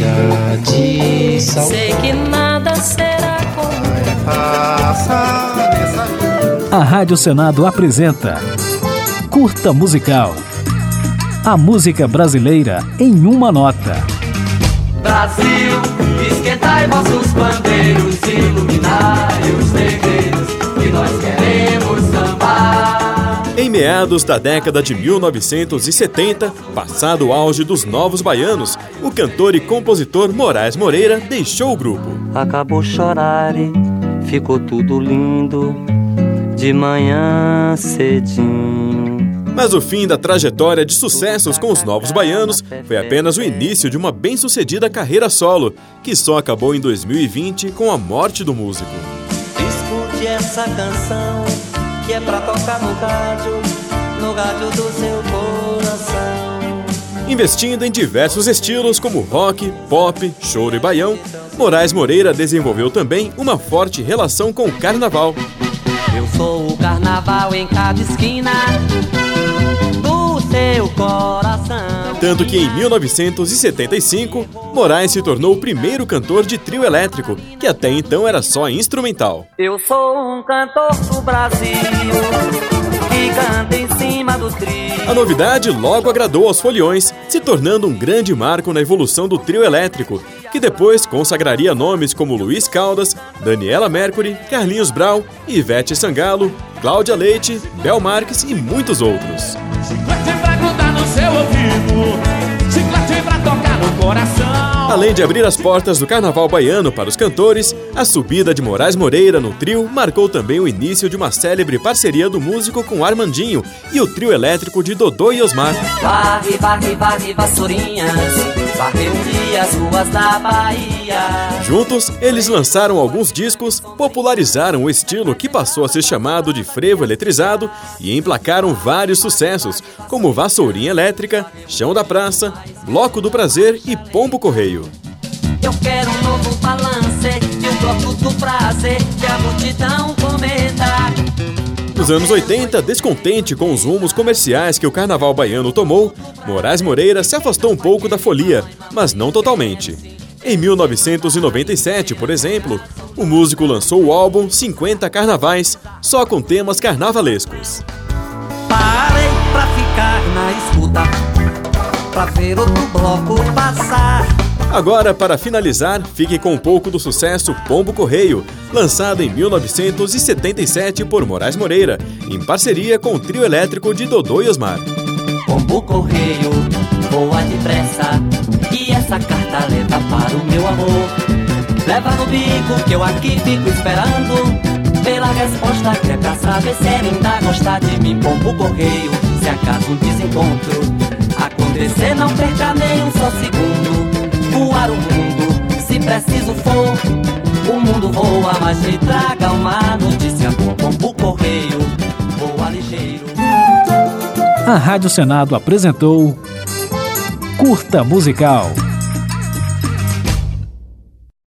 chega de sal. Sei que nada será como A Rádio Senado apresenta Curta Musical. A música brasileira em uma nota. Brasil, esquentai vossos bandeiros, meados da década de 1970, passado o auge dos novos baianos, o cantor e compositor Moraes Moreira deixou o grupo. Acabou chorar, ficou tudo lindo de manhã cedinho. Mas o fim da trajetória de sucessos com os Novos Baianos foi apenas o início de uma bem-sucedida carreira solo, que só acabou em 2020 com a morte do músico. Escute essa canção que é pra tocar no rádio, rádio do seu coração. Investindo em diversos estilos como rock, pop, choro e baião, Moraes Moreira desenvolveu também uma forte relação com o carnaval. Eu sou o carnaval em cada esquina do seu coração. Tanto que em 1975, Moraes se tornou o primeiro cantor de trio elétrico, que até então era só instrumental. Eu sou um cantor do Brasil que canta em cima do trio. A novidade logo agradou aos foliões, se tornando um grande marco na evolução do trio elétrico, que depois consagraria nomes como Luiz Caldas, Daniela Mercury, Carlinhos Brau, Ivete Sangalo, Cláudia Leite, Bel Marques e muitos outros. Chiclete pra grudar no seu ouvido, chiclete pra tocar no coração. Além de abrir as portas do carnaval baiano para os cantores, a subida de Moraes Moreira no trio marcou também o início de uma célebre parceria do músico com Armandinho e o trio elétrico de Dodô e Osmar. Varre, varre, varre, vassourinhas, as ruas da Bahia. Juntos, eles lançaram alguns discos, popularizaram o estilo que passou a ser chamado de frevo eletrizado e emplacaram vários sucessos, como Vassourinha Elétrica, Chão da Praça, Bloco do Prazer e Pombo Correio. Eu quero um novo balance e um bloco do prazer que a multidão comenta. Nos anos 80, descontente com os rumos comerciais que o carnaval baiano tomou, Moraes Moreira se afastou um pouco da folia, mas não totalmente. Em 1997, por exemplo, o músico lançou o álbum 50 Carnavais, só com temas carnavalescos. Parei pra ficar na escuta, pra ver outro bloco passar. Agora, para finalizar, fique com um pouco do sucesso Pombo Correio, lançado em 1977 por Moraes Moreira, em parceria com o trio elétrico de Dodô e Osmar. Pombo correio, voa depressa E essa carta leva para o meu amor. Leva no bico que eu aqui fico esperando Pela resposta que é pra saber se ele ainda gosta de mim. Pombo correio, se acaso um desencontro Acontecer não perca nem um só segundo preciso for. O mundo voa, mas me traga uma notícia. Boa Pombo correio, voa ligeiro. A Rádio Senado apresentou Curta Musical.